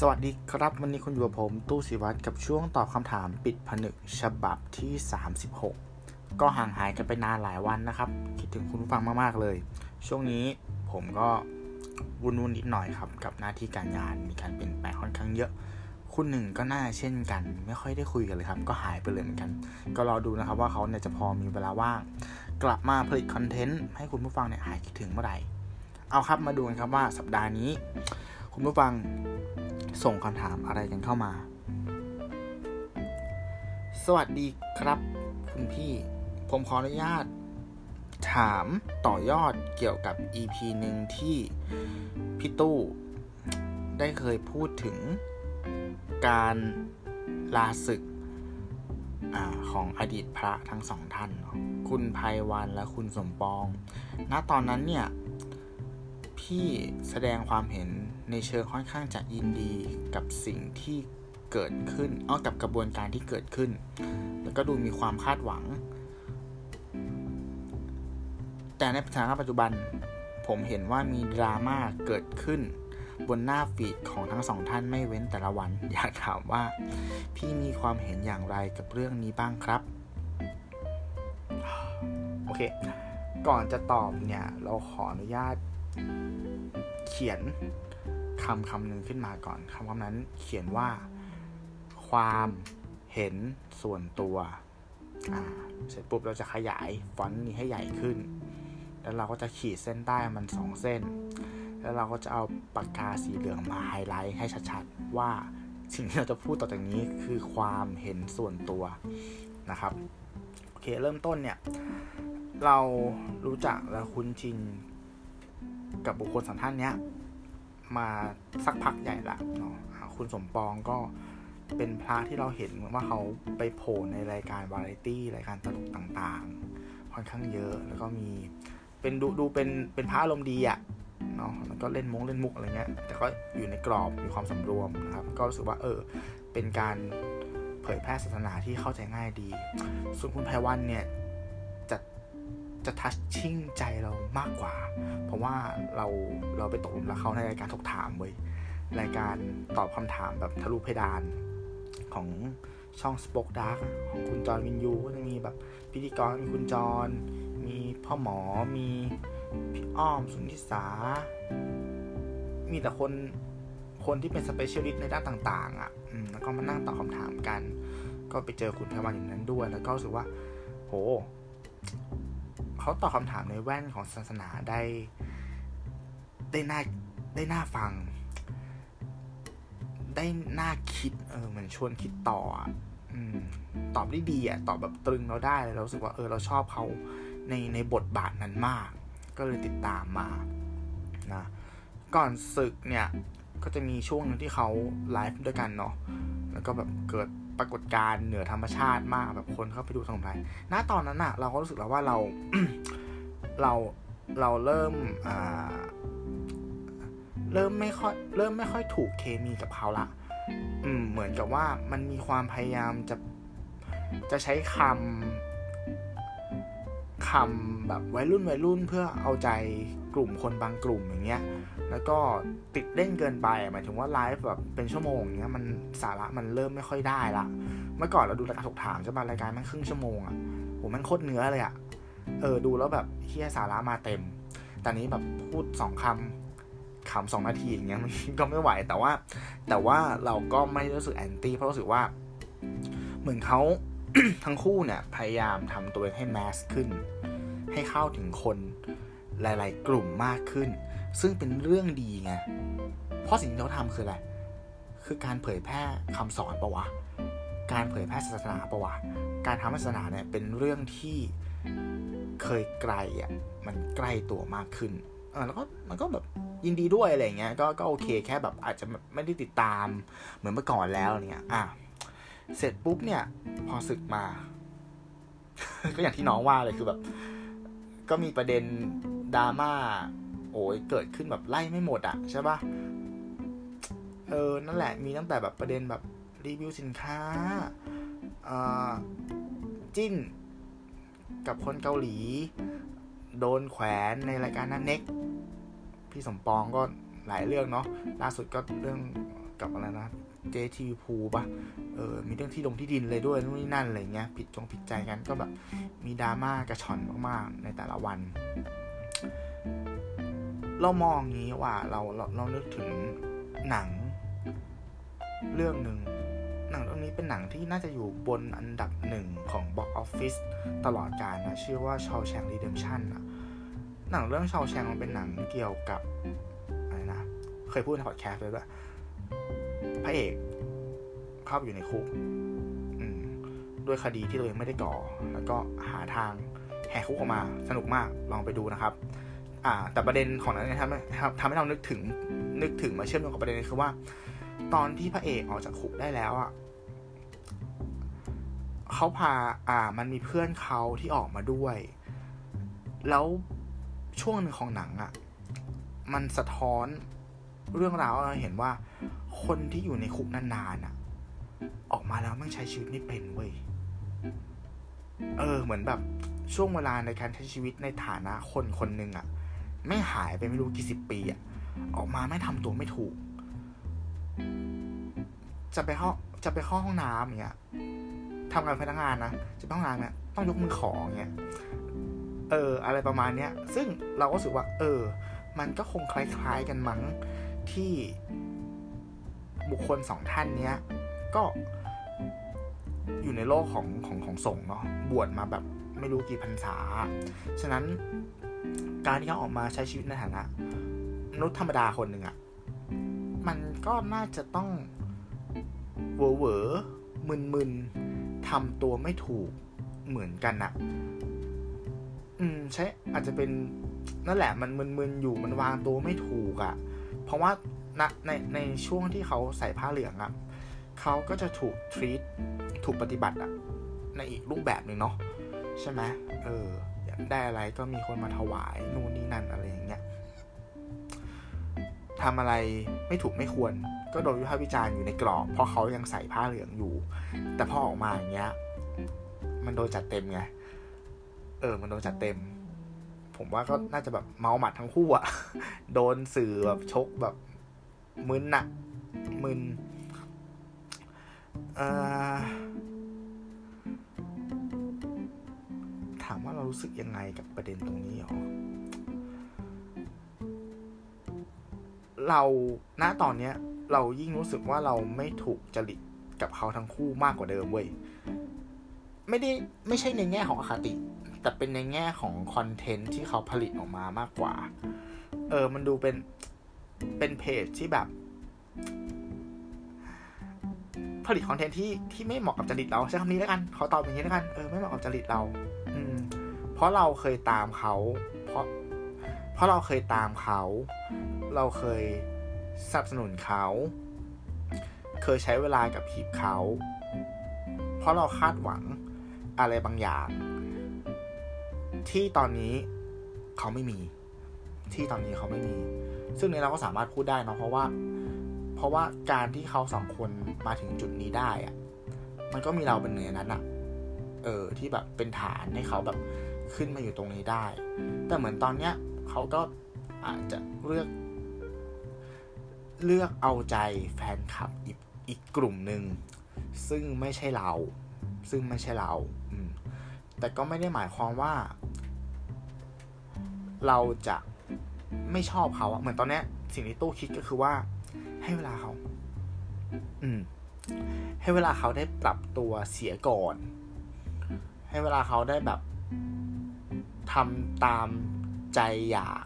สวัสดีครับ วันนี้คุณอยู่กับผม ตู้สิวัตรกับช่วงตอบคำถามปิดผนึกฉบับที่ 36 ก็ห่างหายกันไปนานหลายวันนะครับ คิดถึงคุณผู้ฟังมากๆเลย ช่วงนี้ผมก็วุ่นวุ่นนิดหน่อยครับ กับหน้าที่การงานมีการเปลี่ยนแปลงค่อนข้างเยอะ คุณหนึ่งก็น่าเช่นกัน ไม่ค่อยได้คุยกันเลยครับ ก็หายไปเลยเหมือนกัน ก็รอดูนะครับว่าเขาเนี่ยจะพอมีเวลาว่าง กลับมาผลิตคอนเทนต์ให้คุณผู้ฟังเนี่ยหายคิดถึงเมื่อไหร่เอาครับมาดูกันครับว่าสัปดาห์นี้ คุณผู้ฟัง ส่งคำถามอะไรกันเข้ามา สวัสดีครับ คุณพี่ ผมขออนุญาต ถามต่อยอดเกี่ยวกับ EP หนึ่งที่พี่ตู้ได้เคยพูดถึงการลาศึกอของอดีตพระทั้งสองท่าน คุณภัยวันและคุณสมปอง ณ ตอนนั้นเนี่ย พี่แสดงความเห็นในเชิงค่อนข้างจะยินดีกับสิ่งที่เกิดขึ้นเอากับกระบวนการที่เกิดขึ้น แล้วก็ดูมีความคาดหวัง แต่ในสถานการณ์ปัจจุบัน ผมเห็นว่ามีดราม่าเกิดขึ้น บนหน้าฟีดของทั้งสองท่านไม่เว้นแต่ละวัน อยากถามว่า พี่มีความเห็นอย่างไรกับเรื่องนี้บ้างครับ โอเค ก่อนจะตอบเนี่ย เราขออนุญาต เขียนคำคำหนึ่งขึ้นมาก่อนคำคำนั้นเขียนว่า ความเห็นส่วนตัวอ่าเสร็จปุ๊บเราจะขยายฟอนต์นี้ให้ใหญ่ขึ้น แล้วเราก็จะขีดเส้นใต้มันสองเส้น แล้วเราก็จะเอาปากกาสีเหลืองมาไฮไลท์ให้ชัดๆ ว่าสิ่งที่เราจะพูดต่อจากนี้คือความเห็นส่วนตัวนะครับโอเคเริ่มต้นเนี่ย เรารู้จักและคุ้นชิน กับบุคคลสองท่านเนี้ยมาสักพักใหญ่ละเนาะคุณสมปองก็เป็นพระที่เราเห็นว่าเขาไปโผล่ในรายการวาไรตี้รายการตลกต่างๆ ค่อนข้างเยอะแล้วก็มีเป็นดูดูเป็นเป็นพระอารมณ์ดีอะเนาะแล้วก็เล่นมงเล่นมุกอะไรเงี้ยแต่ก็อยู่ในกรอบมีความสำรวมนะครับ ก็รู้สึกว่าเออเป็นการเผยแพร่ศาสนาที่เข้าใจง่ายดี ส่วนคุณไพวันเนี่ย จะทัชชิ่งใจเรามากกว่า เพราะว่าเราเราไปตกหลุมรักเขาในรายการถกถามเว้ยรายการตอบคำถามแบบทะลุเพดานของช่องสป็อกดาร์กของคุณจอห์นวิญญูก็จะมีแบบพิธีกรมีคุณจอห์นมีพ่อหมอมีพี่อ้อมสุนิสา มีแต่คนคนที่เป็น specialist ในด้านต่าง ๆอะแล้วก็มานั่งตอบคำถามกัน ก็ไปเจอคุณไพรวัลย์อย่างนั้นด้วย แล้วก็รู้สึกว่า โห เขาตอบคำถามในแว่นของศาสนาได้ ได้น่าได้น่าฟัง ได้น่าคิด เออเหมือนชวนคิดต่ออะตอบได้ดีอะตอบแบบตรึงเราได้เรารู้สึกว่าเออเราชอบเขาในในบทบาทนั้นมาก ก็เลยติดตามมานะก่อนศึกเนี่ยก็จะมีช่วงนึงที่เขาไลฟ์ด้วยกันเนาะแล้วก็แบบเกิด ปรากฏการณ์เหนือธรรมชาติมากแบบคนเข้าไปดูสมุนไพรณตอนนั้นอะเราก็รู้สึกแล้วว่าเราเราเราเริ่มเริ่มไม่ค่อยเริ่มไม่ค่อยถูกเคมีกับเขาละอืมเหมือนกับว่ามันมีความพยายามจะจะใช้คำคำแบบวัยรุ่นวัยรุ่นเพื่อเอาใจกลุ่มคนบางกลุ่มอย่างเงี้ย แล้วก็ติดเล่นเกินไปหมายถึงว่าไลฟ์แบบเป็นชั่วโมงอย่างเงี้ยมันสาระมันเริ่มไม่ค่อยได้ละ เมื่อก่อนเราดูรายการถกถามจะมารายการมันครึ่งชั่วโมงอะ่ะโหมันโคตรเนื้อเลยอะ่ะเออดูแล้วแบบเฮียสาระมาเต็ม แต่นี้แบบพูดสองคำคำสองนาทีอย่างเงี้ยมันก็ไม่ไหวแต่ว่า แต่ว่าเราก็ไม่รู้สึกแอนตี้เพราะรู้สึกว่า เหมือนเขาทั้งคู่เนี่ยพยายามทำตัวเองให้แมสขึ้น ให้เข้าถึงคนหลาย ๆ กลุ่มมากขึ้น ซึ่งเป็นเรื่องดีไง เพราะสิ่งที่เขาทำคืออะไร คือการเผยแพร่คำสอนปะวะ การเผยแพร่ศาสนาปะวะ การทำศาสนาเนี่ยเป็นเรื่องที่เคยไกลอะ มันใกล้ตัวมากขึ้น เออแล้วก็มันก็แบบยินดีด้วยอะไรเงี้ย ก็ก็โอเคแค่แบบอาจจะไม่ได้ติดตามเหมือนเมื่อก่อนแล้วเนี่ย อะ เสร็จปุ๊บเนี่ย พอศึกมา ก็อย่างที่น้องว่าเลยคือแบบ ก็มีประเด็นดราม่า โอ้ยเกิดขึ้นแบบไล่ไม่หมดอะใช่ปะเออ นั่นแหละ มีตั้งแต่แบบประเด็นแบบรีวิวสินค้าจิ้น กับคนเกาหลี โดนแขวนในรายการนั้นเน็ก พี่สมปองก็หลายเรื่องเนาะ ล่าสุดก็เรื่องกับอะไรนะเจทีพูปะเออ มีเรื่องที่ลงที่ดินเลยด้วยนู่นนี่นั่นอะไรเงี้ย ผิดจงผิดใจกันก็แบบ มีดราม่ากระชอนมากๆ ในแต่ละวัน เรามองงี้ว่าเราเราเรานึกถึงหนัง เรื่องหนึ่งหนังเรื่องนี้เป็นหนังที่น่าจะอยู่บนอันดับหนึ่งของ box office ตลอดกาลนะชื่อว่าชอ w แชงรีเดมชันอะหนังเรื่องชอ w แชงมันเป็นหนังเกี่ยวกับอะไรนะเคยพูดในพอดแคสต์เลยด้วยพระเอกเข้าไปอยู่ในคุกด้วยคดีที่ตัวเองไม่ได้ก่อ แล้วก็หาทางแหกคุกออกมา สนุกมากลองไปดูนะครับ อ่า แต่ประเด็นของนั้นเนี่ยทำให้ทำให้เรานึกถึงนึกถึงมาเชื่อมโยงกับประเด็นคือว่า ตอนที่พระเอกออกจากคุกได้แล้วอะเขาพาอ่า มันมีเพื่อนเขาที่ออกมาด้วย แล้วช่วงหนึ่งของหนังอะ มันสะท้อนเรื่องราวเราเห็นว่า คนที่อยู่ในคุกนานๆอะ ออกมาแล้วไม่ใช้ชีวิตไม่เป็นเว้ย เออ เหมือนแบบช่วงเวลาในการใช้ชีวิตในฐานะคนคนหนึ่งอะ ไม่หายไปไม่รู้กี่สิบปีอะออกมาไม่ทำตัวไม่ถูก จะไปเข้าจะไปเข้าห้องน้ำอย่างเงี้ยทำงานพนักงานนะจะไปห้องน้ำเนี่ยต้องยกมือขออย่างเงี้ยเออ อะไรประมาณเนี้ย ซึ่งเราก็รู้สึกว่า เออ มันก็คงคล้ายๆกันมั้งที่บุคคลสองท่านเนี้ย ก็อยู่ในโลกของของของสงเนาะบวชมาแบบไม่รู้กี่พรรษา ฉะนั้น การที่เขาออกมาใช้ชีวิตในฐานะมนุษย์ธรรมดาคนหนึ่งอะ่ะมันก็น่าจะต้องเวอเวอมึนมึนทำตัวไม่ถูกเหมือนกันอะอืมใช่อาจจะเป็นนั่นแหละมันมึนๆอยู่มันวางตัวไม่ถูกอะ่ะเพราะว่าณในในช่วงที่เขาใส่ผ้าเหลืองอะ่ะเขาก็จะถูกทรีตถูกปฏิบัติอะในอีกรูปแบบหนึ่งเนาะใช่ไหมเออ ได้อะไรก็มีคนมาถวายนู่นนี่นั่นอะไรอย่างเงี้ยทำอะไรไม่ถูกไม่ควร ก็โดนวิพากษ์วิจารณ์อยู่ในกรอบ เพราะเขายังใส่ผ้าเหลืองอยู่ แต่พอออกมาอย่างเงี้ย มันโดนจัดเต็มไง เออ มันโดนจัดเต็ม ผมว่าก็น่าจะแบบเมาหมัดทั้งคู่อะโดนสื่อแบบชกแบบมึนอะมึน ถามว่าเรารู้สึกยังไงกับประเด็นตรงนี้หรอ เราณตอนเนี้ย เรายิ่งรู้สึกว่าเราไม่ถูกจริตกับเขาทั้งคู่มากกว่าเดิมเว้ย ไม่ได้ไม่ใช่ในแง่ของอคติ แต่เป็นในแง่ของคอนเทนต์ที่เขาผลิตออกมามากกว่า เออ มันดูเป็นเป็นเพจที่แบบ ผลิตคอนเทนต์ที่ที่ไม่เหมาะกับจริตเราใช้คำนี้แล้วกันขาตอบอย่างนี้แล้วกันเออไม่เหมาะกับจริตเรา อืม เพราะเราเคยตามเขา เพราะ เพราะเราเคยตามเขา เราเคยสนับสนุนเขา เคยใช้เวลากับพีบเขา เพราะเราคาดหวังอะไรบางอย่าง ที่ตอนนี้เขาไม่มี ที่ตอนนี้เขาไม่มี ซึ่งนี้เราก็สามารถพูดได้นะเพราะว่า เพราะว่าการที่เขาสองคนมาถึงจุดนี้ได้อะมันก็มีเราเป็นเหนือนั้นอะเออที่แบบเป็นฐานให้เขาแบบขึ้นมาอยู่ตรงนี้ได้ แต่เหมือนตอนเนี้ยเขาก็อาจจะเลือก เลือกเอาใจแฟนคลับอีกอีกกลุ่มหนึ่งซึ่งไม่ใช่เรา ซึ่งไม่ใช่เราอืมแต่ก็ไม่ได้หมายความว่า เราจะไม่ชอบเขาอะเหมือนตอนเนี้ยสิ่งที่ตู้คิดก็คือว่า ให้เวลาเขา อืม ให้เวลาเขาได้ปรับตัวเสียก่อน ให้เวลาเขาได้แบบทำตามใจอยาก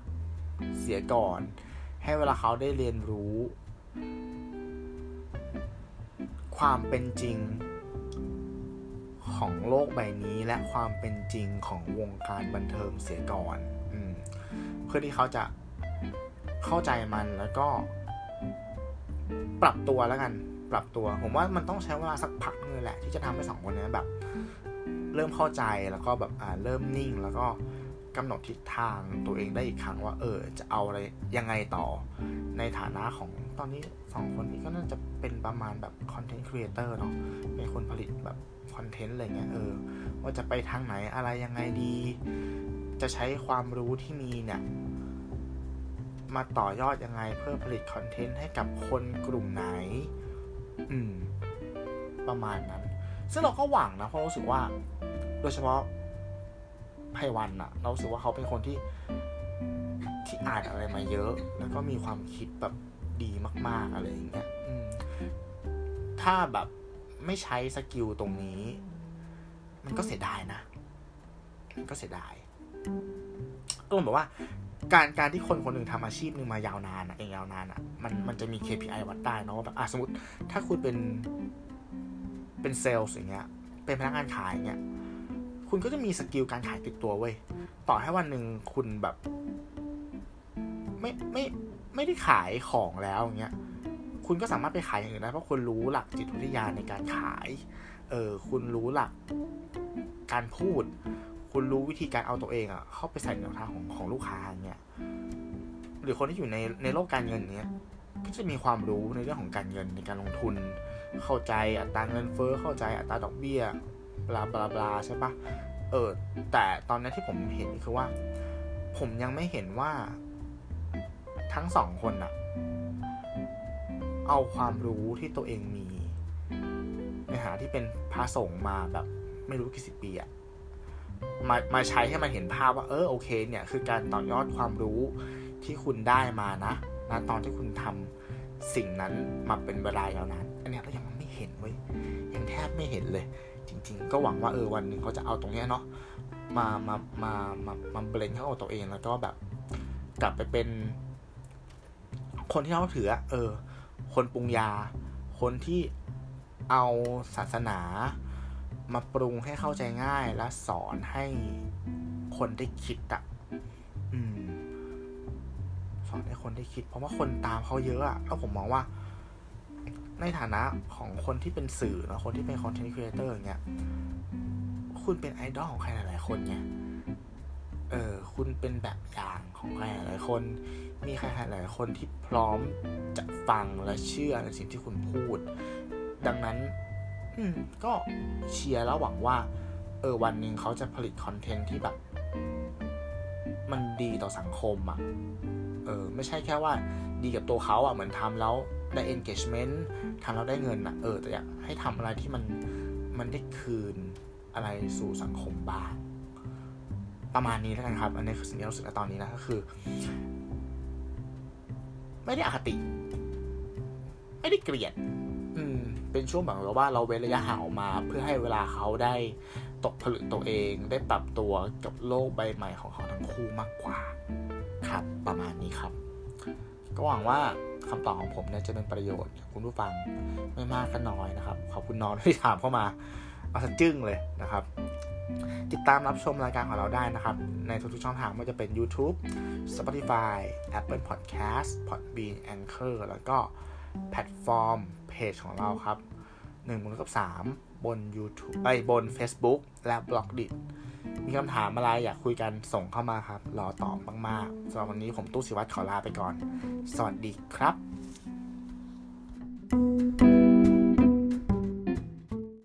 เสียก่อน ให้เวลาเขาได้เรียนรู้ ความเป็นจริงของโลกใบนี้และความเป็นจริงของวงการบันเทิงเสียก่อน อืม เพื่อที่เขาจะเข้าใจมันแล้วก็ ปรับตัวแล้วกัน ปรับตัว ผมว่ามันต้องใช้เวลาสักพักนึงแหละ ที่จะทำให้สองคนนี้แบบ เริ่มเข้าใจแล้วก็แบบอ่าเริ่มนิ่งแล้วก็กำหนดทิศทางตัวเองได้อีกครั้งว่า เออ จะเอาอะไรยังไงต่อ ในฐานะของตอนนี้สองคนนี้ก็น่าจะเป็นประมาณแบบ content creator เนาะเป็นคนผลิตแบบ content อะไรเงี้ยเออ ว่าจะไปทางไหนอะไรยังไงดี จะใช้ความรู้ที่มีเนี่ย มาต่อยอดยังไงเพื่อผลิต content ให้กับคนกลุ่มไหน อืม ประมาณนั้น ซึ่งเราก็หวังนะเพราะรู้สึกว่า โดยเฉพาะไพวันอะเราสึกว่าเขาเป็นคนที่ ที่อ่านอะไรมาเยอะ แล้วก็มีความคิดแบบดีมาก ๆอะไรอย่างเงี้ยถ้าแบบไม่ใช้สกิลตรงนี้ มันก็เสียดายนะ มันก็เสียดายก็เหมือนว่า การการที่คนคนหนึ่งทำอาชีพหนึ่งมายาวนานอะเองยาวนานอะมันมันจะมี KPI วัดได้เนาะแบบอะสมมติถ้าคุณเป็นเป็นเซลล์อย่างเงี้ย เป็นพนักงานขายอย่างเงี้ยคุณก็จะมีสกิลการขายติดตัวเว้ยต่อให้วันหนึ่งคุณแบบ ไม่ไม่ไม่ได้ขายของแล้วอย่างเงี้ยคุณก็สามารถไปขายอย่างอื่นได้เพราะคุณรู้หลักจิตวิทยาในการขาย เออคุณรู้หลักการพูด คุณรู้วิธีการเอาตัวเองอะเข้าไปใส่ในวทางของของลูกค้าเงี้ยหรือคนที่อยู่ในในโลกการเงินเนี้ยก็จะมีความรู้ในเรื่องของการเงินในการลงทุน เข้าใจอัตราเงินเฟ้อเข้าใจอัตราดอกเบี้ยบลาบลาบลาใช่ปะเออแต่ตอนนี้ที่ผมเห็นคือว่า ผมยังไม่เห็นว่าทั้งสองคนอะเอาความรู้ที่ตัวเองมีในฐาที่เป็นพระสงฆ์มาแบบไม่รู้กี่สิบปีอะ มามาใช้ให้มันเห็นภาพว่าเออโอเคเนี่ยคือการต่อยอดความรู้ที่คุณได้มานะนะตอนที่คุณทำสิ่งนั้นมาเป็นเวลายาวนานอันนี้เรายังไม่เห็นเว้ยยังแทบไม่เห็นเลย จริง ๆ ก็หวังว่าเออวันหนึ่งเขาจะเอาตรงนี้เนาะมามามามามาเบลนเข้ากับตัวเองแล้วก็แบบกลับไปเป็น คนที่เขาถือเออ คนปรุงยา คนที่เอาศาสนา มาปรุงให้เข้าใจง่ายและสอนให้คนได้คิดอะอืม สอนให้คนได้คิด เพราะว่าคนตามเขาเยอะอะแล้วผมมองว่า ในฐานะของคนที่เป็นสื่อนะคนที่เป็น content creator อย่างเงี้ย คุณเป็นไอดอลของใครหลายๆคนไงเออคุณเป็นแบบอย่างของใครหลายคน มีใครหลายคนที่พร้อมจะฟังและเชื่อในสิ่งที่คุณพูด ดังนั้น อืมก็เชียร์แล้วหวังว่า เออวันหนึ่งเขาจะผลิตคอนเทนต์ที่แบบ มันดีต่อสังคมอะ่ะ เออ ไม่ใช่แค่ว่า ดีกับตัวเขาอะ่ะเหมือนทำแล้วได้ engagement ทำแล้วได้เงินนะเออ แต่อยากให้ทำอะไรที่มันมันได้คืนอะไรสู่สังคมบ้างประมาณนี้แล้วกันครับ อันนี้คือสิ่งที่รู้สึกในตอนนี้นะก็คือ ไม่ได้อคติ ไม่ได้เกลียด เป็นช่วงแบบว่าเราเว้นระยะห่างออกมา เพื่อให้เวลาเขาได้ตกผลึกตัวเอง ได้ปรับตัวกับโลกใบใหม่ของเขาทั้งคู่มากกว่าครับประมาณนี้ครับ ก็หวังว่าคำตอบของผมเนี่ยจะเป็นประโยชน์คุณผู้ฟังไม่มากก็น้อยนะครับ ขอบคุณน้องที่ถามเข้ามาเอาสจึ้งเลยนะครับ ติดตามรับชมรายการของเราได้นะครับ ในทุกๆช่องทางไม่ว่าจะเป็น YouTube Spotify Apple Podcast Podbean Anchor แล้วก็ แพลตฟอร์มเพจของเราครับ1นึ่งบนกับสามบน YouTube ไอ้บน Facebook และ b ล็อกดิมีคำถามอะไรอยากคุยกันส่งเข้ามาครับ รอตอบมากๆสำหรับวันนี้ผมตู้สิวัตรขอลาไปก่อน สวัสดีครับ thank you